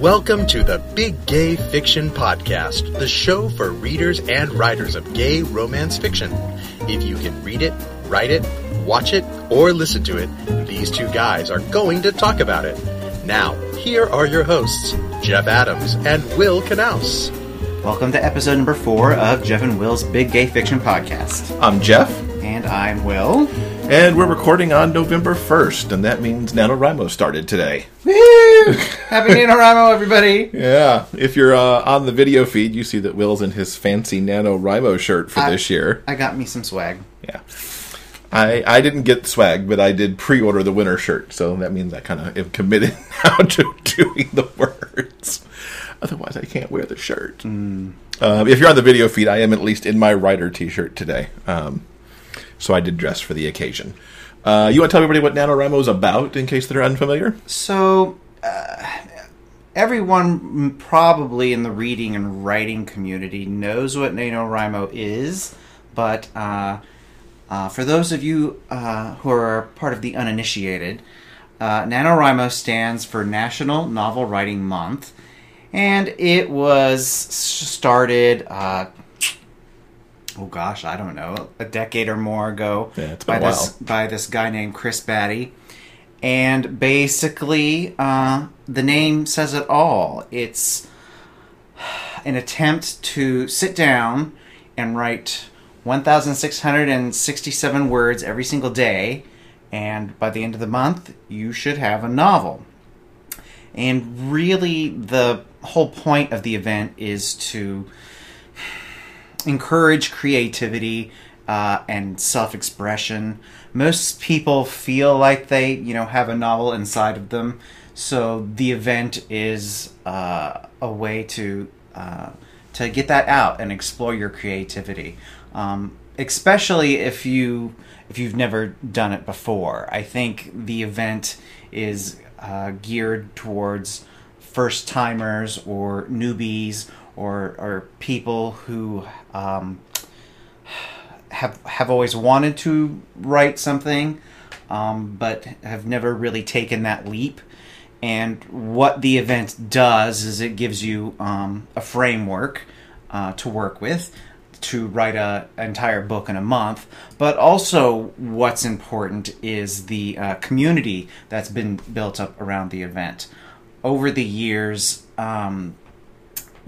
Welcome to the Big Gay Fiction Podcast, the show for readers and writers of gay romance fiction. If you can read it, write it, watch it, or listen to it, these two guys are going to talk about it. Now, here are your hosts, Jeff Adams and Will Knauss. Welcome to episode number four of Jeff and Will's Big Gay Fiction Podcast. I'm Jeff, And I'm Will. And we're recording on November 1st, and that means NaNoWriMo started today. Woo! Happy NaNoWriMo, everybody! Yeah, if you're uh, on the video feed, you see that Will's in his fancy NaNoWriMo shirt for I- this year. I got me some swag. Yeah. I, I didn't get swag, but I did pre-order the winter shirt, so that means I kind of am committed now to doing the words. Otherwise, I can't wear the shirt. Um, if you're on the video feed, I am at least in my writer T-shirt today, um, so I did dress for the occasion. Uh, you want to tell everybody what NaNoWriMo is about, in case they're unfamiliar? So, uh, everyone probably in the reading and writing community knows what NaNoWriMo is, but uh, uh, for those of you uh, who are part of the uninitiated, uh, NaNoWriMo stands for National Novel Writing Month, and it was started. Oh gosh, I don't know, a decade or more ago Yeah, by this by this guy named Chris Baty. And basically, uh, the name says it all. It's an attempt to sit down and write 1,667 words every single day, and by the end of the month, you should have a novel. And really, the whole point of the event is to encourage creativity uh, and self-expression. Most people feel like they, you know, have a novel inside of them. So the event is uh, a way to uh, to get that out and explore your creativity. Um, especially if you if you've never done it before. I think the event is uh, geared towards first timers or newbies or or people who um, have have always wanted to write something, um, but have never really taken that leap. And what the event does is it gives you um, a framework uh, to work with to write a entire book in a month. But also, what's important is the uh, community that's been built up around the event over the years. Um,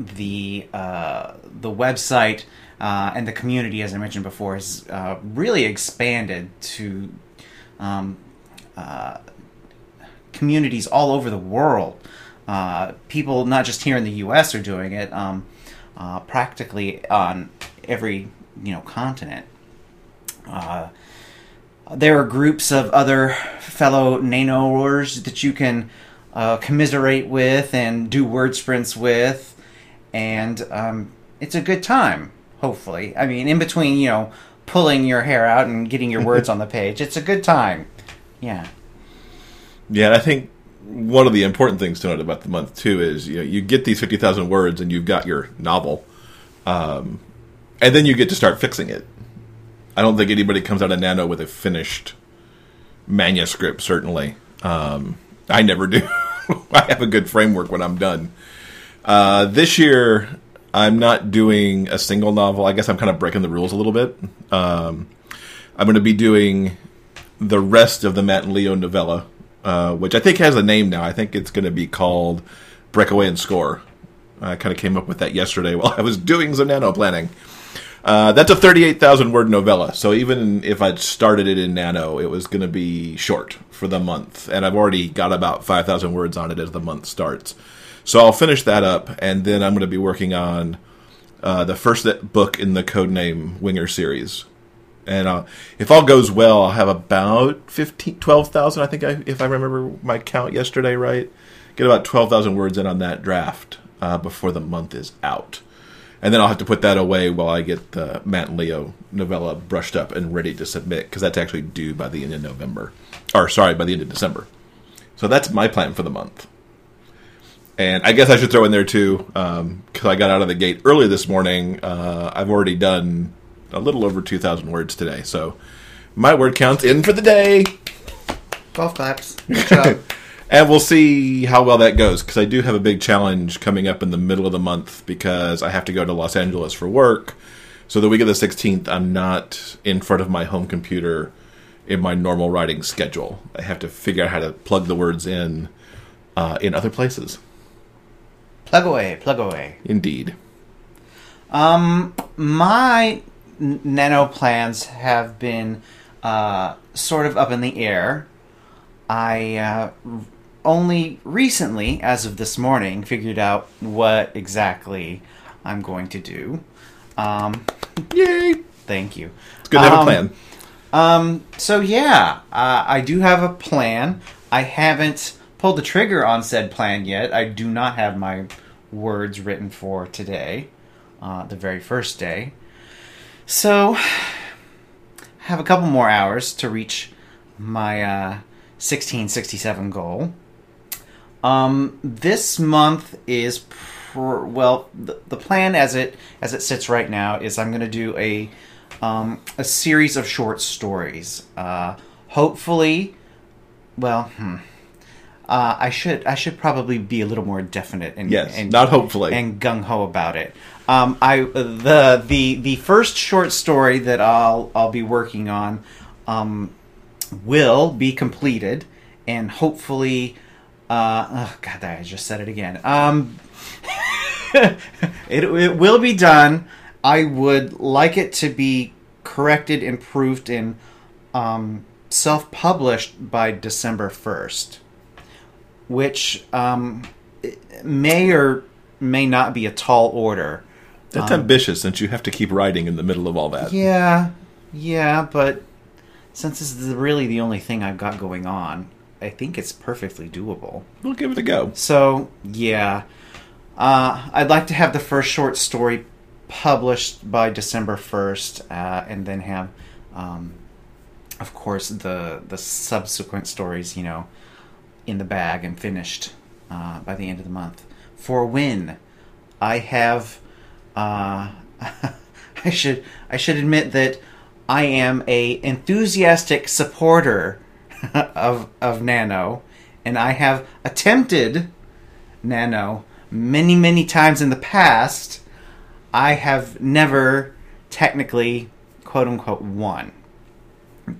the uh, the website uh, and the community, as I mentioned before, has uh, really expanded to um, uh, communities all over the world. Uh, people, not just here in the U.S., are doing it. Um, uh, practically on every you know continent. There are groups of other fellow nanoers that you can commiserate with and do word sprints with, and um, it's a good time. Hopefully, I mean, in between, you know, pulling your hair out and getting your words on the page, it's a good time. Yeah. Yeah, I think one of the important things to note about the month too is you know you get these fifty thousand words and you've got your novel, um, and then you get to start fixing it. I don't think anybody comes out of Nano with a finished manuscript. Certainly, um, I never do. I have a good framework when I'm done. Uh, this year, I'm not doing a single novel. I guess I'm kind of breaking the rules a little bit. Um, I'm going to be doing the rest of the Matt and Leo novella, uh, which I think has a name now. I think it's going to be called Breakaway and Score. I kind of came up with that yesterday while I was doing some nano planning. Uh, that's a 38,000 word novella, so even if I'd started it in nano, it was going to be short for the month, and I've already got about 5,000 words on it as the month starts. So I'll finish that up, and then I'm going to be working on uh, the first book in the codename Winger series. And uh, if all goes well, I'll have about 15, 12,000, I think, I, if I remember my count yesterday right. Get about 12,000 words in on that draft uh, before the month is out. And then I'll have to put that away while I get the Matt and Leo novella brushed up and ready to submit, because that's actually due by the end of November. Or, sorry, by the end of December. So that's my plan for the month. And I guess I should throw in there too, because I got out of the gate early this morning. Uh, I've already done a little over 2,000 words today. So my word count's in for the day. Golf claps. Good job. And we'll see how well that goes because I do have a big challenge coming up in the middle of the month because I have to go to Los Angeles for work. So the week of the 16th, I'm not in front of my home computer in my normal writing schedule. I have to figure out how to plug the words in uh, in other places. Plug away, plug away. Indeed. Um, my n- nano plans have been uh, sort of up in the air. I uh, r- only recently, as of this morning, figured out what exactly I'm going to do. Um, Yay! thank you. It's good to have Um, a plan. Um, so yeah, uh, I do have a plan. I haven't pulled the trigger on said plan yet. I do not have my words written for today, uh, the very first day. So, I have a couple more hours to reach my uh, 1667 goal. Um, this month is pr- well, the, the plan as it as it sits right now is I'm going to do a um, a series of short stories. Uh, hopefully, well, hmm. Uh, I should I should probably be a little more definite and Yes, and, not hopefully. and gung ho about it. Um, I the the the first short story that I'll I'll be working on um, will be completed and hopefully. Uh, oh God, I just said it again. Um, it, it will be done. I would like it to be corrected, improved, and um, self-published by December first, which um, may or may not be a tall order. That's ambitious since you have to keep writing in the middle of all that. Yeah, yeah, but since this is really the only thing I've got going on, I think it's perfectly doable. We'll give it a go. So, yeah. Uh, I'd like to have the first short story published by December 1st, uh, and then have, um, of course, the, the subsequent stories, you know, in the bag and finished uh, by the end of the month. For when I have. Uh, I should I should admit that I am a enthusiastic supporter of of Nano, and I have attempted Nano many many times in the past. I have never technically quote unquote won,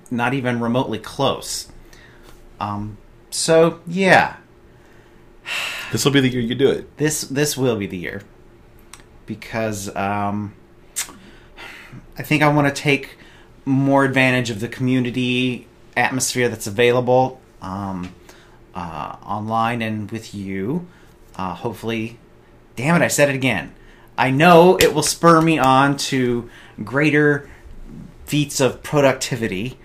not even remotely close. Um, so yeah, This will be the year you do it. this this will be the year because um, I think I want to take more advantage of the community atmosphere that's available um, uh, online and with you. Uh, hopefully, damn it, I said it again. I know it will spur me on to greater feats of productivity,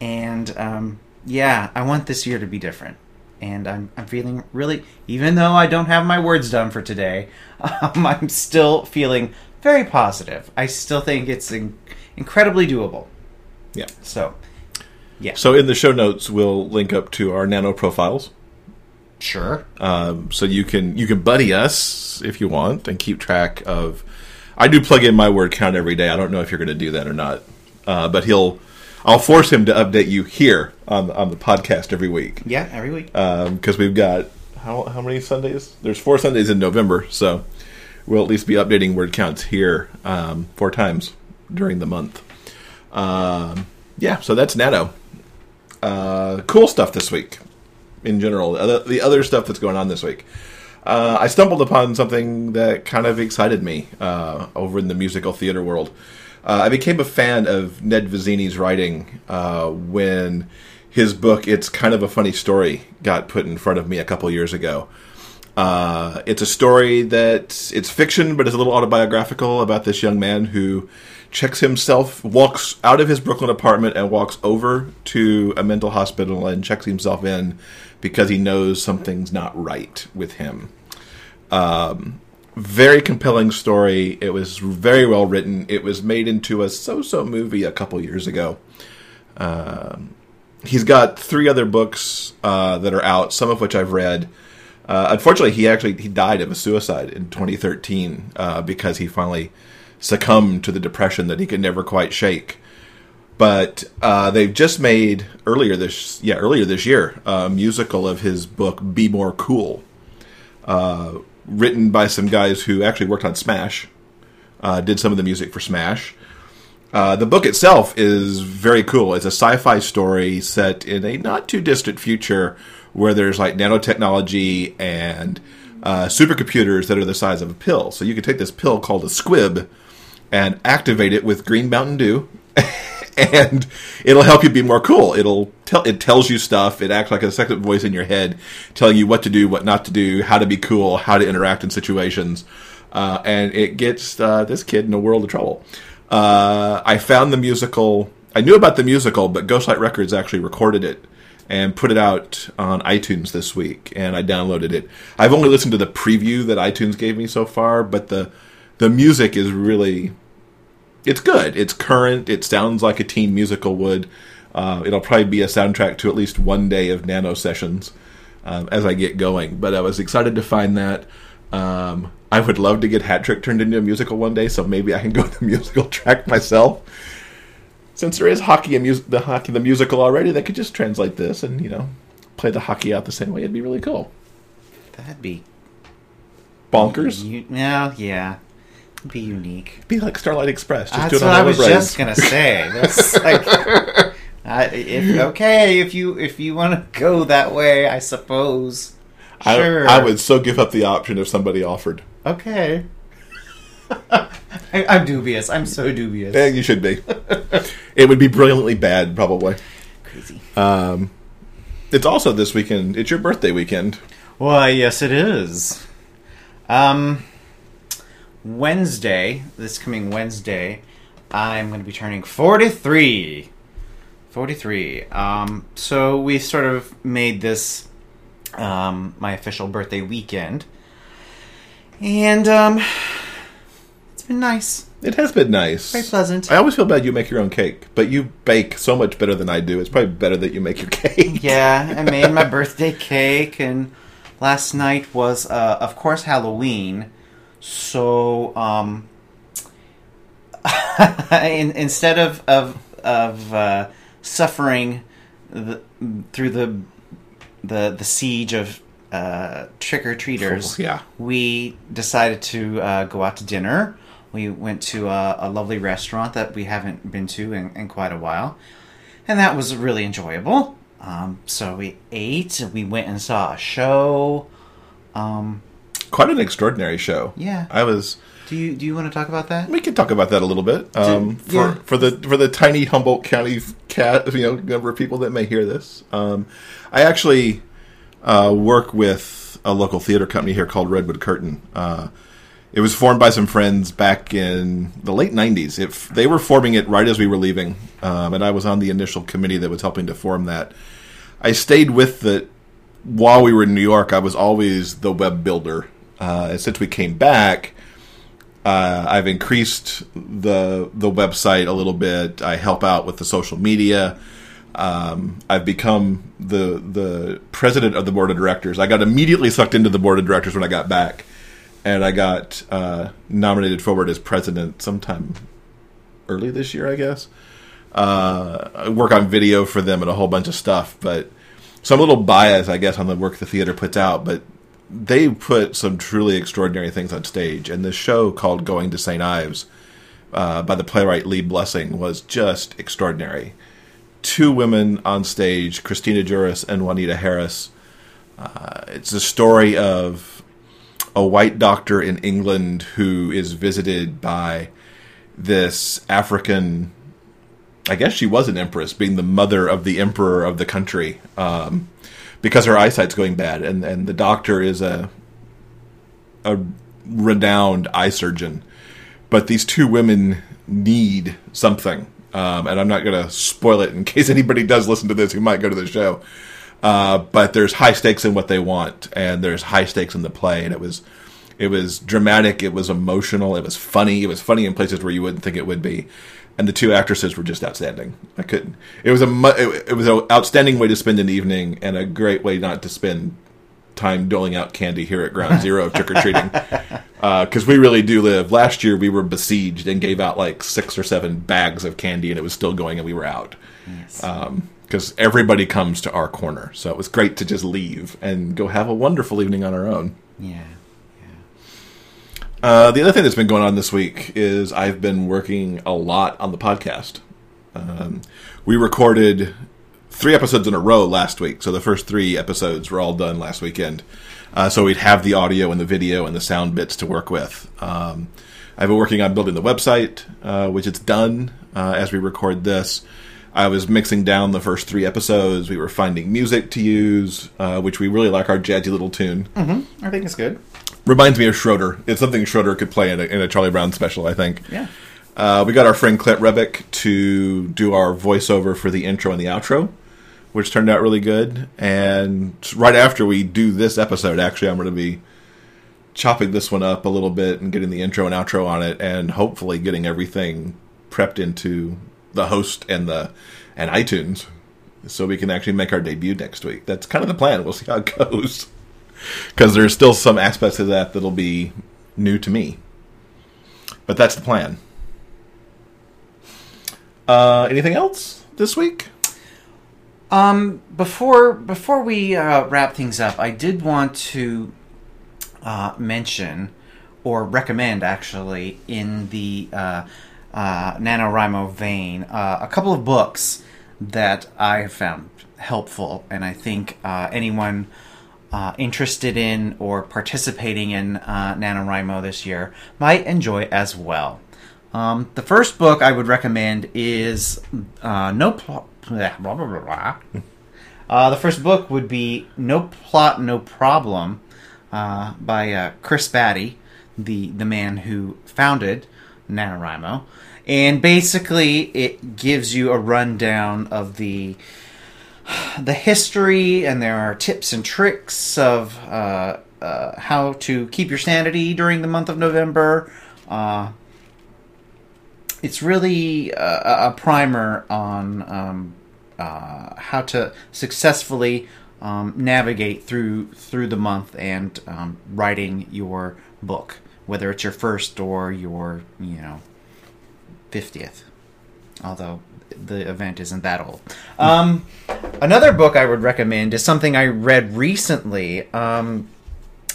and um, yeah, I want this year to be different. And I'm, I'm feeling really, even though I don't have my words done for today, um, I'm still feeling very positive. I still think it's in, incredibly doable. Yeah. So, yeah, So in the show notes, we'll link up to our nano profiles. sure. Um, so you can you can buddy us if you want and keep track of. I do plug in my word count every day. I don't know if you're going to do that or not, uh, but he'll. I'll force him to update you here on on the podcast every week Yeah, every week. because we've got how how many Sundays? There's four Sundays in November, so we'll at least be updating word counts here um, four times during the month. Um, yeah, so that's Nano. Uh, cool stuff this week in general. The other, the other stuff that's going on this week. Uh, I stumbled upon something that kind of excited me uh, over in the musical theater world. Uh, I became a fan of Ned Vizzini's writing uh, when his book "It's Kind of a Funny Story" got put in front of me a couple years ago. Uh, it's a story that it's fiction, but it's a little autobiographical about this young man who checks himself, walks out of his Brooklyn apartment, and walks over to a mental hospital and checks himself in because he knows something's not right with him. Um, very compelling story. It was very well written. It was made into a so-so movie a couple years ago. Um, he's got three other books uh, that are out, some of which I've read. Uh, unfortunately, he actually he died of a suicide in 2013 uh, because he finally succumbed to the depression that he could never quite shake. But uh, they've just made earlier this yeah earlier this year a musical of his book Be More Cool, uh, written by some guys who actually worked on Smash, uh, did some of the music for Smash. Uh, the book itself is very cool. It's a sci-fi story set in a not too distant future where there's like nanotechnology and uh, supercomputers that are the size of a pill. So you can take this pill called a squib and activate it with green Mountain Dew. and it'll help you be more cool. It'll tell it tells you stuff. It acts like a second voice in your head, telling you what to do, what not to do, how to be cool, how to interact in situations, uh, and it gets uh, this kid in a world of trouble. Uh, I found the musical. I knew about the musical, but Ghostlight Records actually recorded it and put it out on iTunes this week, and I downloaded it. I've only listened to the preview that iTunes gave me so far, but the the music is really it's good. It's current. It sounds like a teen musical would. Uh, it'll probably be a soundtrack to at least one day of nano sessions um, as I get going. But I was excited to find that. Um, I would love to get Hat Trick turned into a musical one day, so maybe I can go the musical track myself. Since there is hockey and mus- the hockey the musical already, they could just translate this and you know play the hockey out the same way. It'd be really cool. That'd be Bonkers. You, no, yeah, be unique. Be like Starlight Express. Just That's do it what on I was just gonna say. That's like, I, if, okay, if you if you want to go that way, I suppose. I, Sure. I would so give up the option if somebody offered. Okay. I, I'm dubious. I'm so dubious. Yeah, you should be. it would be brilliantly bad, probably. Crazy. Um, it's also this weekend. It's your birthday weekend. Why, yes, it is. Um, Wednesday, this coming Wednesday, I'm going to be turning 43. 43. Um, so we sort of made this um, my official birthday weekend. And um, it's been nice. It has been nice. Very pleasant. I always feel bad you make your own cake, but you bake so much better than I do. It's probably better that you make your cake. Yeah, I made my birthday cake, and last night was, uh, of course, Halloween. So, um, in, instead of of of uh, suffering the, through the the the siege of uh, trick or treaters, Yeah. we decided to uh, go out to dinner. We went to a, a lovely restaurant that we haven't been to in, in quite a while, and that was really enjoyable. Um, so we ate. We went and saw a show. Um, Quite an extraordinary show. Yeah. I was. do you do you want to talk about that? We can talk about that a little bit. Um, for yeah. for the for the tiny Humboldt County cat, you know, number of people that may hear this. Um, I actually uh, work with a local theater company here called Redwood Curtain. Uh, it was formed by some friends back in the late '90s. If they were forming it right as we were leaving, um, and I was on the initial committee that was helping to form that. I stayed with it while we were in New York. I was always the web builder. Uh, since we came back, uh, I've increased the the website a little bit. I help out with the social media. Um, I've become the the president of the board of directors. I got immediately sucked into the board of directors when I got back, and I got uh, nominated forward as president sometime early this year, I guess. Uh, I work on video for them and a whole bunch of stuff, but so I'm a little biased, I guess, on the work the theater puts out. But they put some truly extraordinary things on stage, and this show called "Going to St. Ives" uh, by the playwright Lee Blessing was just extraordinary. Two women on stage, Christina Juris and Juanita Harris. Uh, it's a story of a white doctor in England who is visited by this African. I guess she was an empress, being the mother of the emperor of the country, um, because her eyesight's going bad, and and the doctor is a a renowned eye surgeon, but these two women need something, um, and I'm not going to spoil it in case anybody does listen to this who might go to the show. Uh, but there's high stakes in what they want, and there's high stakes in the play, and it was it was dramatic, it was emotional, it was funny, it was funny in places where you wouldn't think it would be, and the two actresses were just outstanding. I couldn't. It was a mu- it, it was an outstanding way to spend an evening, and a great way not to spend time doling out candy here at Ground Zero trick or treating uh, because we really do live. Last year we were besieged and gave out like six or seven bags of candy, and it was still going, and we were out Yes. Um, because everybody comes to our corner. So it was great to just leave and go have a wonderful evening on our own. yeah. Uh, the other thing that's been going on this week is I've been working a lot on the podcast. Um, we recorded three episodes in a row last week, so the first three episodes were all done last weekend. Uh, so we'd have the audio and the video and the sound bits to work with. Um, I've been working on building the website, uh, which it's done uh, as we record this. I was mixing down the first three episodes. We were finding music to use, uh, which we really like our jazzy little tune. I think it's good. Reminds me of Schroeder. It's something Schroeder could play in a, in a Charlie Brown special, I think. Yeah. Uh, we got our friend Clint Rebick to do our voiceover for the intro and the outro, which turned out really good. And right after we do this episode, actually, I'm going to be chopping this one up a little bit and getting the intro and outro on it, and hopefully getting everything prepped into the host and the and iTunes, so we can actually make our debut next week. That's kind of the plan. We'll see how it goes, because there's still some aspects of that that'll be new to me. But that's the plan. Uh, anything else this week? Um, before before we uh, wrap things up, I did want to uh, mention or recommend actually in the uh, uh, NaNoWriMo vein uh, a couple of books that I have found helpful, and I think uh, anyone uh, interested in or participating in uh, NaNoWriMo this year might enjoy as well. Um, the first book I would recommend is uh, No Plot. Blah, blah, blah, blah. Uh, the first book would be No Plot, No Problem uh, by uh, Chris Baty, the, the man who founded NaNoWriMo. And basically, it gives you a rundown of the the history, and there are tips and tricks of uh, uh, how to keep your sanity during the month of November. Uh, it's really a, a primer on um, uh, how to successfully um, navigate through through the month and um, writing your book, whether it's your first or your you know fiftieth. Although the event isn't that old. Um, another book I would recommend is something I read recently. Um,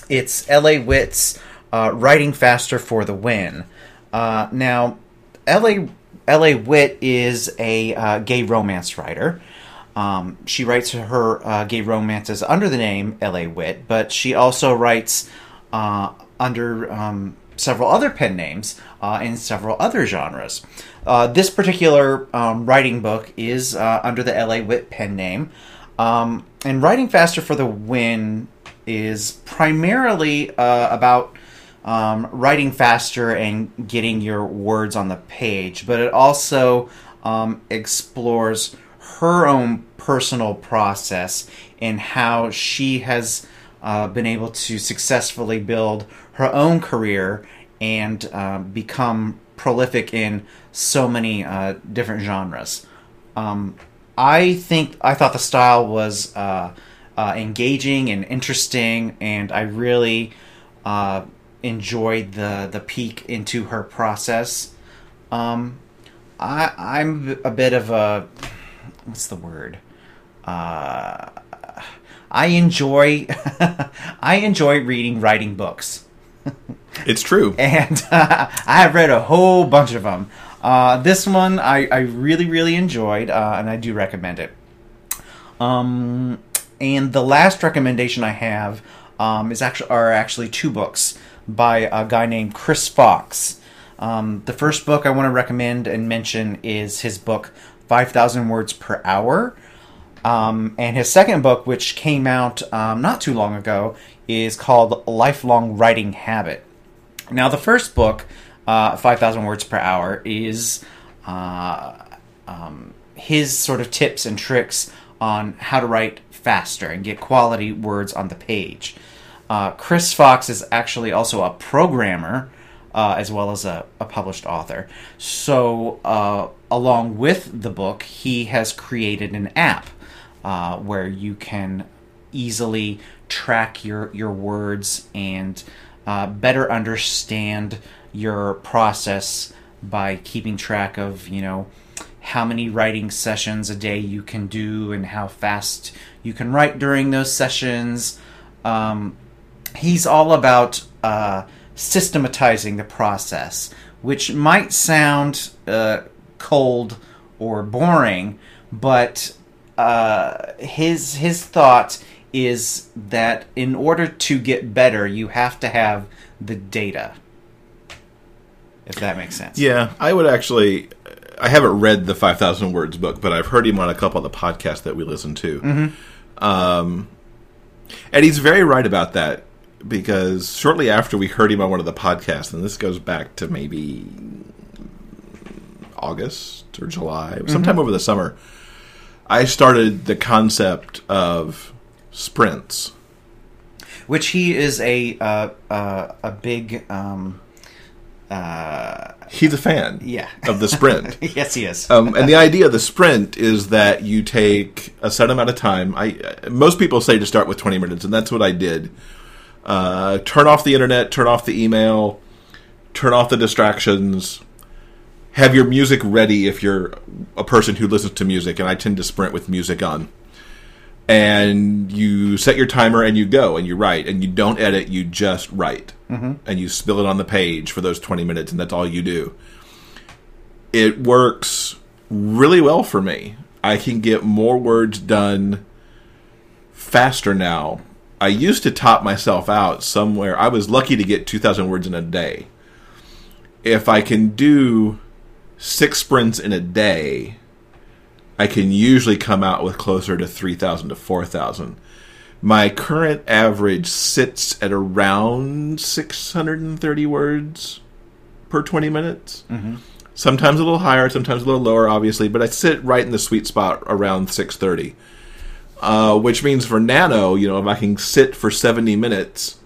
it's L.A. Witt's uh, "Writing Faster for the Win." Uh, now, L.A. L.A. Witt is a uh, gay romance writer. Um, she writes her uh, gay romances under the name L.A. Witt, but she also writes uh, under um, several other pen names uh, in several other genres. Uh, this particular um, writing book is uh, under the L.A. Witt pen name, um, and Writing Faster for the Win is primarily uh, about um, writing faster and getting your words on the page, but it also um, explores her own personal process and how she has uh, been able to successfully build her own career and uh, become prolific in so many uh, different genres. Um, I think I thought the style was uh, uh, engaging and interesting, and I really uh, enjoyed the the peek into her process. Um, I I'm a bit of a what's the word? Uh, I enjoy I enjoy reading writing books, It's true. and uh, I have read a whole bunch of them. Uh, this one I, I really really enjoyed, uh, and I do recommend it. Um, and the last recommendation I have um, is actually are actually two books by a guy named Chris Fox. Um, the first book I want to recommend and mention is his book Five Thousand Words per Hour. Um, and his second book, which came out um, not too long ago, is called Lifelong Writing Habit. Now, the first book, uh, 5,000 Words Per Hour, is uh, um, his sort of tips and tricks on how to write faster and get quality words on the page. Uh, Chris Fox is actually also a programmer uh, as well as a, a published author. So, uh, along with the book, he has created an app uh, where you can easily track your your words and uh, better understand your process by keeping track of you know how many writing sessions a day you can do and how fast you can write during those sessions. Um, he's all about uh, systematizing the process, which might sound uh, cold or boring, but uh, his his thought is that in order to get better, you have to have the data. If that makes sense. Yeah, I would actually. I haven't read the 5,000 words book, but I've heard him on a couple of the podcasts that we listen to. Mm-hmm. Um, and he's very right about that because shortly after we heard him on one of the podcasts, and this goes back to maybe August or July, sometime over the summer, I started the concept of sprints. Which he is a uh, uh, a big um, uh, He's a fan yeah. of the sprint. yes, he is. Um, and the idea of the sprint is that you take a set amount of time. I most people say to start with twenty minutes, and that's what I did. Uh, turn off the internet, turn off the email, turn off the distractions. Have your music ready if you're a person who listens to music, and I tend to sprint with music on. And you set your timer and you go and you write and you don't edit, you just write. Mm-hmm. And you spill it on the page for those 20 minutes, and that's all you do it works really well for me. I can get more words done faster now. I used to top myself out somewhere. I was lucky to get 2,000 words in a day. If I can do six sprints in a day, I can usually come out with closer to 3,000 to 4,000. My current average sits at around 630 words per 20 minutes sometimes a little higher, sometimes a little lower, obviously, but I sit right in the sweet spot around 630. Uh, which means for Nano, you know, if I can sit for 70 minutes,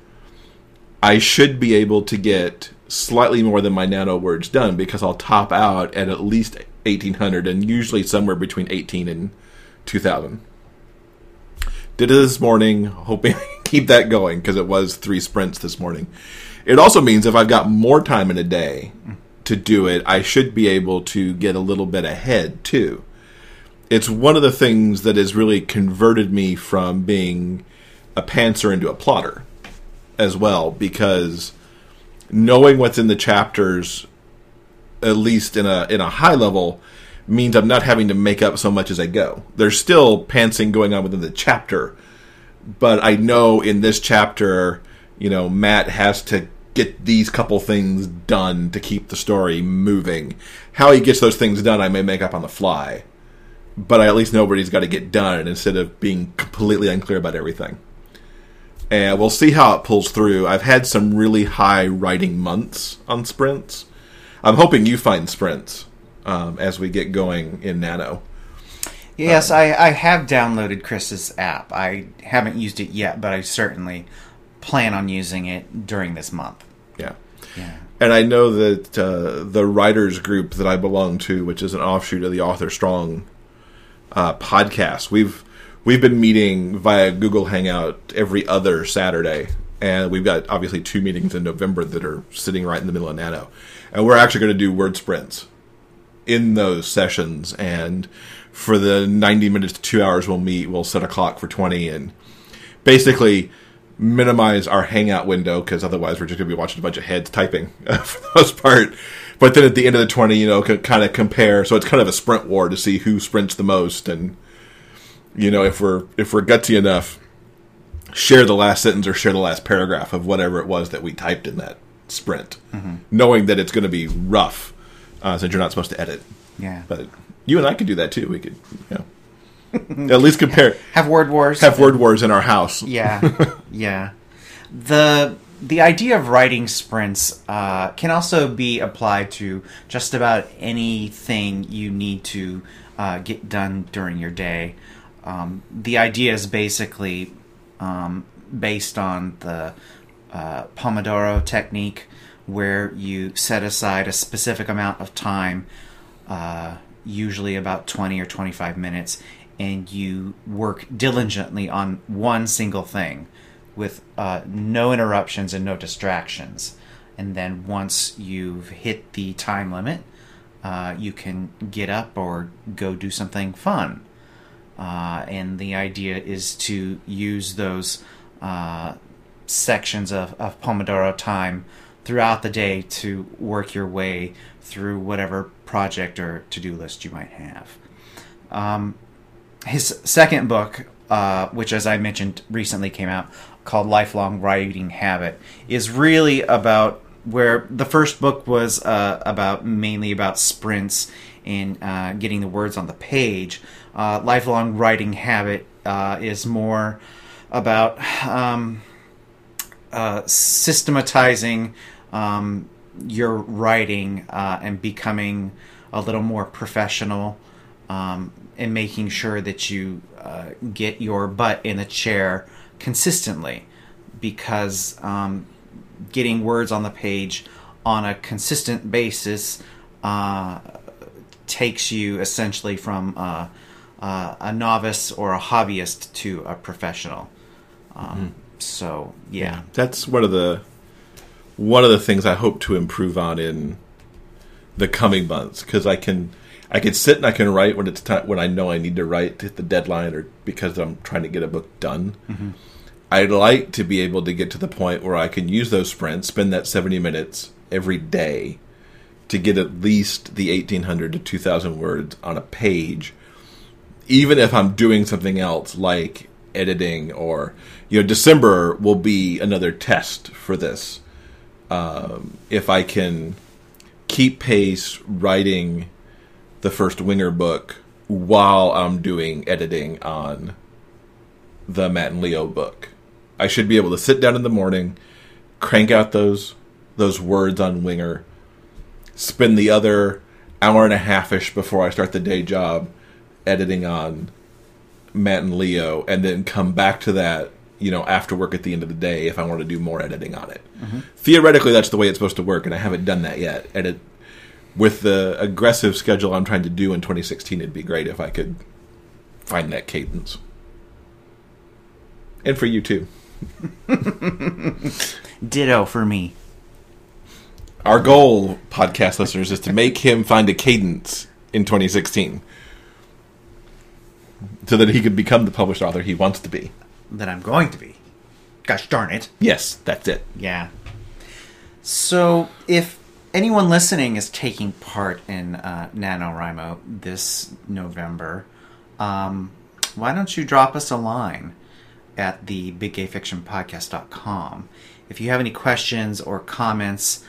I should be able to get slightly more than my Nano words done because I'll top out at at least 1800 and usually somewhere between 18 and 2000. Did it this morning, hoping keep that going because it was three sprints this morning. It also means if I've got more time in a day to do it, I should be able to get a little bit ahead too. It's one of the things that has really converted me from being a pantser into a plotter as well, because knowing what's in the chapters, at least in a in a high level, means I'm not having to make up so much as I go. There's still pantsing going on within the chapter, but I know in this chapter, you know, Matt has to get these couple things done to keep the story moving. How he gets those things done, I may make up on the fly, but I at least know what he's got to get done instead of being completely unclear about everything. And we'll see how it pulls through. I've had some really high writing months on sprints. I'm hoping you find sprints um, as we get going in Nano. Yes, I, I have downloaded Chris's app. I haven't used it yet, but I certainly plan on using it during this month. Yeah. Yeah. And I know that uh, the writers group that I belong to, which is an offshoot of the Author Strong uh, podcast, we've we've been meeting via Google Hangout every other Saturday, and we've got obviously two meetings in November that are sitting right in the middle of Nano, and we're actually going to do word sprints in those sessions, and for the ninety minutes to two hours we'll meet, we'll set a clock for twenty, and basically minimize our hangout window because otherwise we're just going to be watching a bunch of heads typing for the most part. But then at the end of the 20, you know, kind of compare. So it's kind of a sprint war to see who sprints the most. And, you know, if we're, if we're gutsy enough, share the last sentence or share the last paragraph of whatever it was that we typed in that sprint, knowing that it's going to be rough uh, since you're not supposed to edit. Yeah. But you and I could do that too. We could, you know, at least compare, Have word wars. have word wars in our house. Yeah, yeah. The the idea of writing sprints uh, can also be applied to just about anything you need to uh, get done during your day. Um, the idea is basically um, based on the uh, Pomodoro technique, where you set aside a specific amount of time, uh, usually about 20 or 25 minutes, and you work diligently on one single thing with uh, no interruptions and no distractions. And then once you've hit the time limit, uh, you can get up or go do something fun. Uh, and the idea is to use those uh, sections of, of Pomodoro time throughout the day to work your way through whatever project or to do list you might have. Um, his second book, uh, which, as I mentioned, recently came out, called Lifelong Writing Habit, is really about where the first book was uh, about mainly about sprints and uh, getting the words on the page. Uh, lifelong Writing Habit uh, is more about um, uh, systematizing um, your writing uh, and becoming a little more professional um, and making sure that you uh, get your butt in the chair consistently. Because um, getting words on the page on a consistent basis uh, takes you essentially from uh, a novice or a hobbyist to a professional. Um, So yeah, That's one of the one of the things I hope to improve on in the coming months because I can I can sit and I can write when it's time when I know I need to write to hit the deadline or because I'm trying to get a book done. I'd like to be able to get to the point where I can use those sprints, spend that 70 minutes every day to get at least the 1800 to 2000 words on a page even if I'm doing something else like editing or you know December will be another test for this. Um, if I can keep pace writing the first Winger book while I'm doing editing on the Matt and Leo book, I should be able to sit down in the morning, crank out those those words on Winger, spend the other hour and a half ish before I start the day job editing on Matt and Leo, and then come back to that, you know, after work at the end of the day if I want to do more editing on it. Mm-hmm. Theoretically, that's the way it's supposed to work, and I haven't done that yet. And it, with the aggressive schedule I'm trying to do in 2016, it'd be great if I could find that cadence. And for you too. ditto for me. Our goal, podcast listeners, is to make him find a cadence in 2016 so that he could become the published author he wants to be. That I'm going to be. Gosh darn it. Yes, that's it. Yeah. So, if anyone listening is taking part in uh, NaNoWriMo this November, um, why don't you drop us a line at the biggayfictionpodcast.com if you have any questions or comments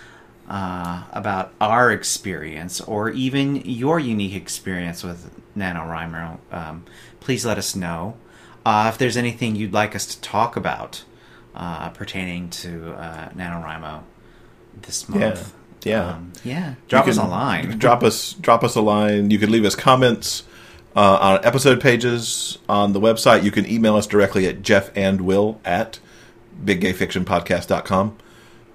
uh, about our experience or even your unique experience with NaNoWriMo, um, please let us know. Uh, if there's anything you'd like us to talk about uh, pertaining to uh, NaNoWriMo this month. yeah. Um, yeah. Drop us a line. Drop us drop us a line. You can leave us comments uh, on episode pages on the website. You can email us directly at Jeff and Will at biggayfictionpodcast.com.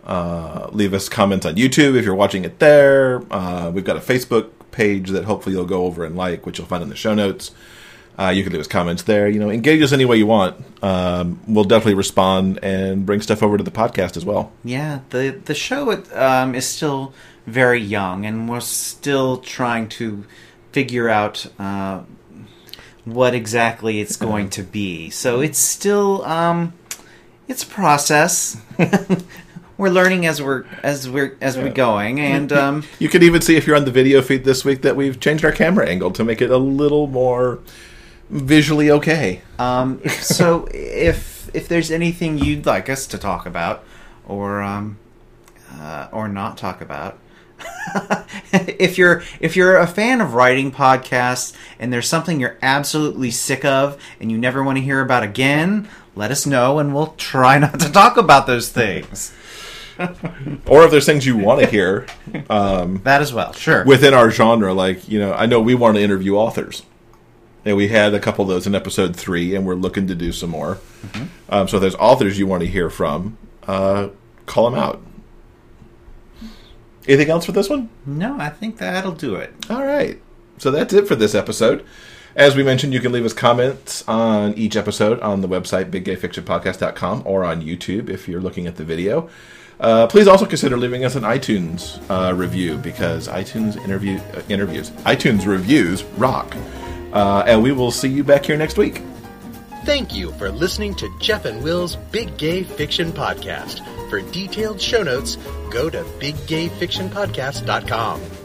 Uh, leave us comments on YouTube if you're watching it there. Uh, we've got a Facebook page that hopefully you'll go over and like, which you'll find in the show notes. Uh, you can leave us comments there. You know, engage us any way you want. Um, we'll definitely respond and bring stuff over to the podcast as well. Yeah, the the show um, is still very young, and we're still trying to figure out uh, what exactly it's going to be. So it's still um, it's a process. we're learning as we're as we're as we're going, and um, You can even see if you're on the video feed this week that we've changed our camera angle to make it a little more visually okay. Um, so if if there's anything you'd like us to talk about, or um, uh, or not talk about, if you're if you're a fan of writing podcasts and there's something you're absolutely sick of and you never want to hear about again, let us know and we'll try not to talk about those things. Or if there's things you want to hear um, That as well, sure. within our genre, like, you know, I know we want to interview authors. And we had a couple of those in episode three, and we're looking to do some more. Um, so if there's authors you want to hear from, uh, call them out. Anything else for this one? no, I think that'll do it. All right. So that's it for this episode. As we mentioned, you can leave us comments on each episode on the website biggayfictionpodcast.com or on YouTube if you're looking at the video. Uh, please also consider leaving us an iTunes uh, review because iTunes interview uh, interviews, iTunes reviews rock. Uh, and we will see you back here next week. Thank you for listening to Jeff and Will's Big Gay Fiction Podcast. For detailed show notes, go to biggayfictionpodcast.com.